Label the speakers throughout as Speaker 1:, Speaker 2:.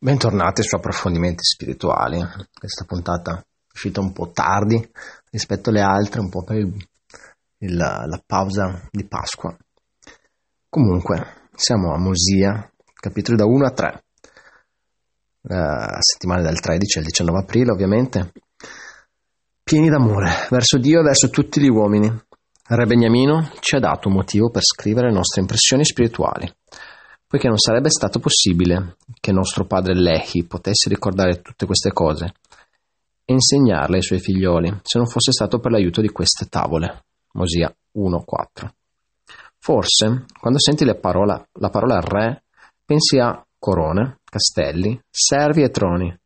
Speaker 1: Bentornati su Approfondimenti Spirituali. Questa puntata è uscita un po' tardi rispetto alle altre, un po' per il, il, la pausa di Pasqua. Comunque, siamo a Mosia, capitoli da 1 a 3, la settimana del 13 al 19 aprile, ovviamente, pieni d'amore verso Dio e verso tutti gli uomini. Re Beniamino ci ha dato un motivo per scrivere le nostre impressioni spirituali poiché non sarebbe stato possibile che nostro padre Lehi potesse ricordare tutte queste cose e insegnarle ai suoi figlioli se non fosse stato per l'aiuto di queste tavole. Mosia 1.4. Forse, quando senti parola, la parola re, pensi a corone, castelli, servi e troni.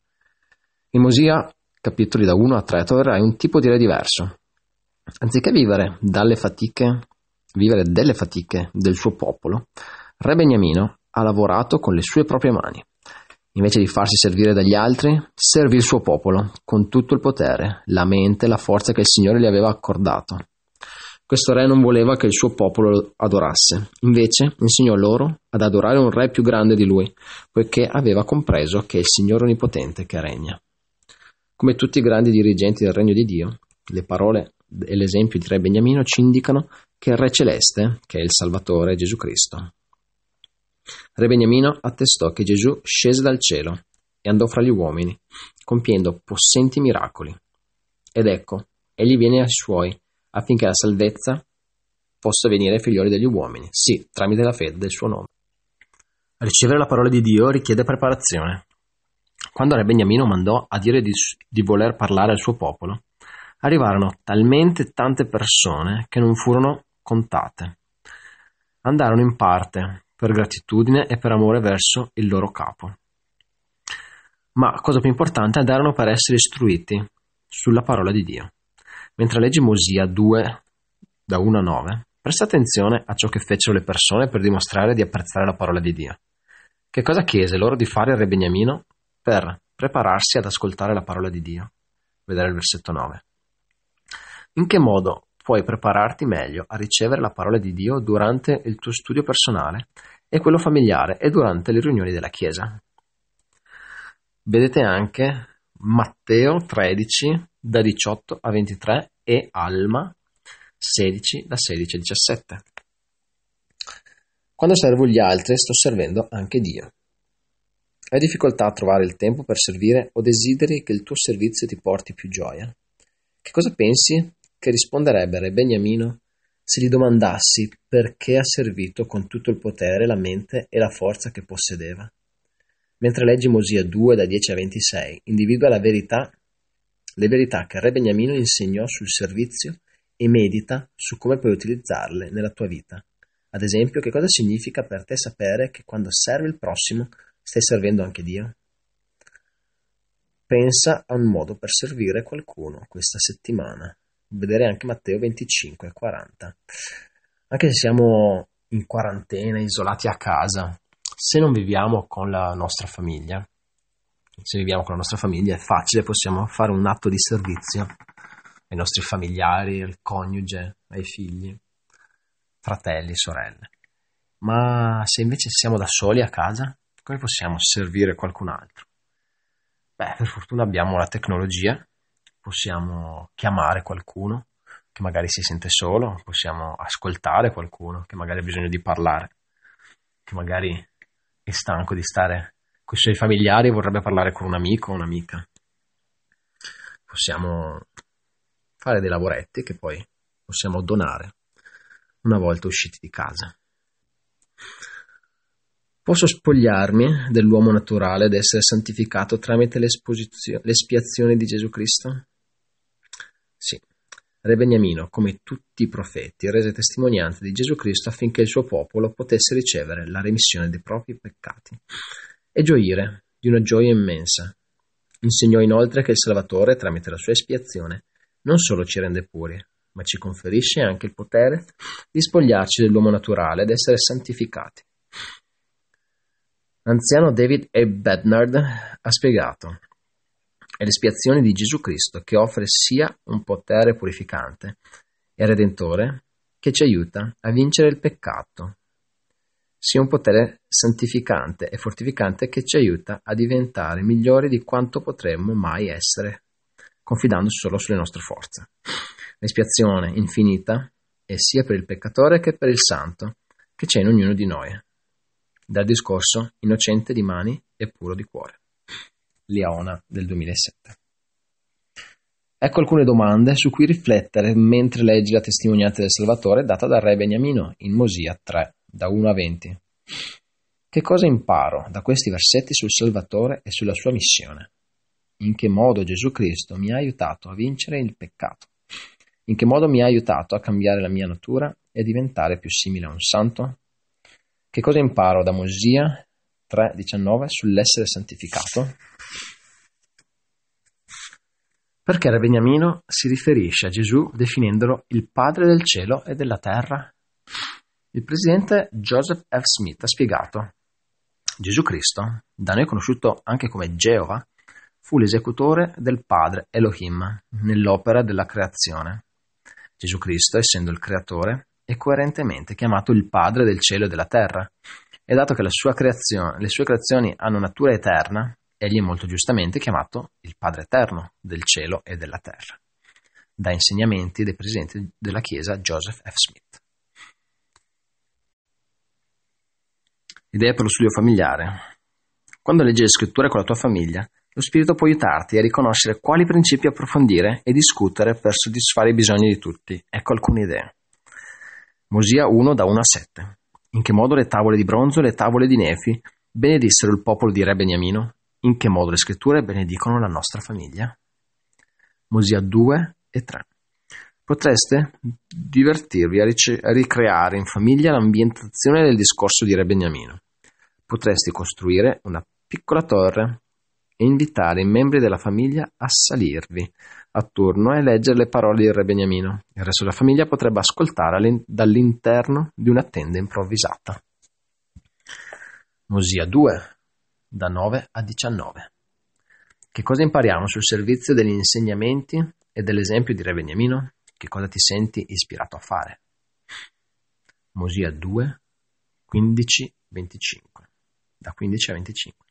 Speaker 1: In Mosia, capitoli da 1 a 3, troverai un tipo di re diverso. Anziché vivere dalle fatiche, vivere delle fatiche del suo popolo, Re Beniamino ha lavorato con le sue proprie mani. Invece di farsi servire dagli altri, servì il suo popolo con tutto il potere, la mente e la forza che il Signore gli aveva accordato. Questo re non voleva che il suo popolo lo adorasse, invece insegnò loro ad adorare un re più grande di lui, poiché aveva compreso che è il Signore Onnipotente che regna. Come tutti i grandi dirigenti del regno di Dio, le parole e l'esempio di re Beniamino ci indicano che il re celeste, che è il Salvatore Gesù Cristo, Re Beniamino attestò che Gesù scese dal cielo e andò fra gli uomini, compiendo possenti miracoli. Ed ecco, egli viene ai suoi, affinché la salvezza possa venire ai figlioli degli uomini, sì, tramite la fede del suo nome. Ricevere la parola di Dio richiede preparazione. Quando Re Beniamino mandò a dire di, di voler parlare al suo popolo, arrivarono talmente tante persone che non furono contate. Andarono in parte, per gratitudine e per amore verso il loro capo. Ma, cosa più importante, andarono per essere istruiti sulla parola di Dio. Mentre leggi Mosia 2, da 1 a 9, presta attenzione a ciò che fecero le persone per dimostrare di apprezzare la parola di Dio. Che cosa chiese loro di fare il re Beniamino per prepararsi ad ascoltare la parola di Dio? Vedere il versetto 9. In che modo puoi prepararti meglio a ricevere la parola di Dio durante il tuo studio personale e quello familiare e durante le riunioni della Chiesa. Vedete anche Matteo 13 da 18 a 23 e Alma 16 da 16 a 17. Quando servo gli altri sto servendo anche Dio. Hai difficoltà a trovare il tempo per servire o desideri che il tuo servizio ti porti più gioia? Che cosa pensi che risponderebbe Re Beniamino se gli domandassi perché ha servito con tutto il potere, la mente e la forza che possedeva. Mentre leggi Mosia 2 da 10 a 26, individua la verità, le verità che Re Beniamino insegnò sul servizio e medita su come puoi utilizzarle nella tua vita. Ad esempio, che cosa significa per te sapere che quando servi il prossimo stai servendo anche Dio? Pensa a un modo per servire qualcuno questa settimana vedere anche Matteo 25 e 40. Anche se siamo in quarantena, isolati a casa, se non viviamo con la nostra famiglia, se viviamo con la nostra famiglia è facile, possiamo fare un atto di servizio ai nostri familiari, al coniuge, ai figli, fratelli, sorelle. Ma se invece siamo da soli a casa, come possiamo servire qualcun altro? Beh, per fortuna abbiamo la tecnologia possiamo chiamare qualcuno che magari si sente solo, possiamo ascoltare qualcuno che magari ha bisogno di parlare, che magari è stanco di stare con i suoi familiari e vorrebbe parlare con un amico o un'amica. Possiamo fare dei lavoretti che poi possiamo donare una volta usciti di casa. Posso spogliarmi dell'uomo naturale ed essere santificato tramite l'espiazione di Gesù Cristo? Sì, Re Beniamino, come tutti i profeti, rese testimonianza di Gesù Cristo affinché il suo popolo potesse ricevere la remissione dei propri peccati e gioire di una gioia immensa. Insegnò inoltre che il Salvatore, tramite la sua espiazione, non solo ci rende puri, ma ci conferisce anche il potere di spogliarci dell'uomo naturale ed essere santificati. L'anziano David E. Bednard ha spiegato è l'espiazione di Gesù Cristo che offre sia un potere purificante e redentore che ci aiuta a vincere il peccato. sia un potere santificante e fortificante che ci aiuta a diventare migliori di quanto potremmo mai essere, confidando solo sulle nostre forze. L'espiazione infinita è sia per il peccatore che per il santo che c'è in ognuno di noi. Dal discorso innocente di mani e puro di cuore. Liaona del 2007. Ecco alcune domande su cui riflettere mentre leggi la testimonianza del Salvatore data dal re Beniamino in Mosia 3 da 1 a 20. Che cosa imparo da questi versetti sul Salvatore e sulla sua missione? In che modo Gesù Cristo mi ha aiutato a vincere il peccato? In che modo mi ha aiutato a cambiare la mia natura e diventare più simile a un santo? Che cosa imparo da Mosia 3:19 sull'essere santificato? Perché Re Beniamino si riferisce a Gesù definendolo il padre del cielo e della terra? Il presidente Joseph F. Smith ha spiegato Gesù Cristo, da noi conosciuto anche come Geova, fu l'esecutore del Padre Elohim nell'opera della creazione. Gesù Cristo, essendo il creatore, è coerentemente chiamato il Padre del cielo e della terra, e dato che sua le sue creazioni hanno natura eterna, egli è molto giustamente chiamato il Padre eterno del cielo e della terra, da insegnamenti del presidente della Chiesa Joseph F. Smith. Idee per lo studio familiare. Quando leggi le scritture con la tua famiglia, lo spirito può aiutarti a riconoscere quali principi approfondire e discutere per soddisfare i bisogni di tutti. Ecco alcune idee. Mosia 1 da 1 a 7. In che modo le tavole di bronzo e le tavole di Nefi benedissero il popolo di Re Beniamino? In che modo le scritture benedicono la nostra famiglia? Mosia 2 e 3. Potreste divertirvi a, rice- a ricreare in famiglia l'ambientazione del discorso di Re Beniamino. Potresti costruire una piccola torre e invitare i membri della famiglia a salirvi attorno e leggere le parole di Re Beniamino. Il resto della famiglia potrebbe ascoltare dall'interno di una tenda improvvisata. Mosia 2, da 9 a 19. Che cosa impariamo sul servizio degli insegnamenti e dell'esempio di Re Beniamino? Che cosa ti senti ispirato a fare? Mosia 2, 15, 25. Da 15 a 25.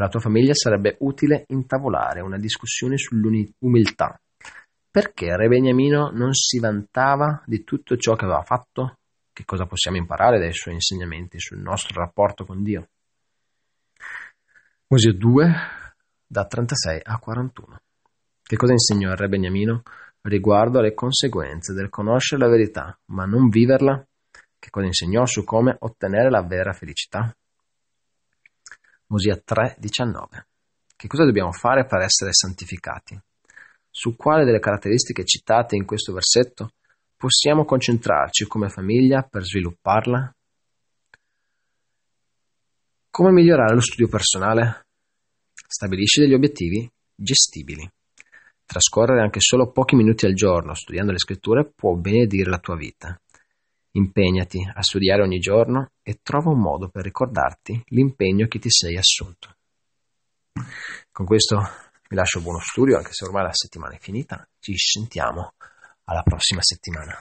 Speaker 1: La tua famiglia sarebbe utile intavolare una discussione sull'umiltà. Perché Re Beniamino non si vantava di tutto ciò che aveva fatto? Che cosa possiamo imparare dai suoi insegnamenti sul nostro rapporto con Dio? Mosia 2, da 36 a 41. Che cosa insegnò il Re Beniamino? riguardo alle conseguenze del conoscere la verità, ma non viverla, che cosa insegnò su come ottenere la vera felicità? Mosia 3:19. Che cosa dobbiamo fare per essere santificati? Su quale delle caratteristiche citate in questo versetto possiamo concentrarci come famiglia per svilupparla? Come migliorare lo studio personale? Stabilisci degli obiettivi gestibili. Trascorrere anche solo pochi minuti al giorno studiando le scritture può benedire la tua vita. Impegnati a studiare ogni giorno e trova un modo per ricordarti l'impegno che ti sei assunto. Con questo vi lascio buono studio, anche se ormai la settimana è finita. Ci sentiamo alla prossima settimana.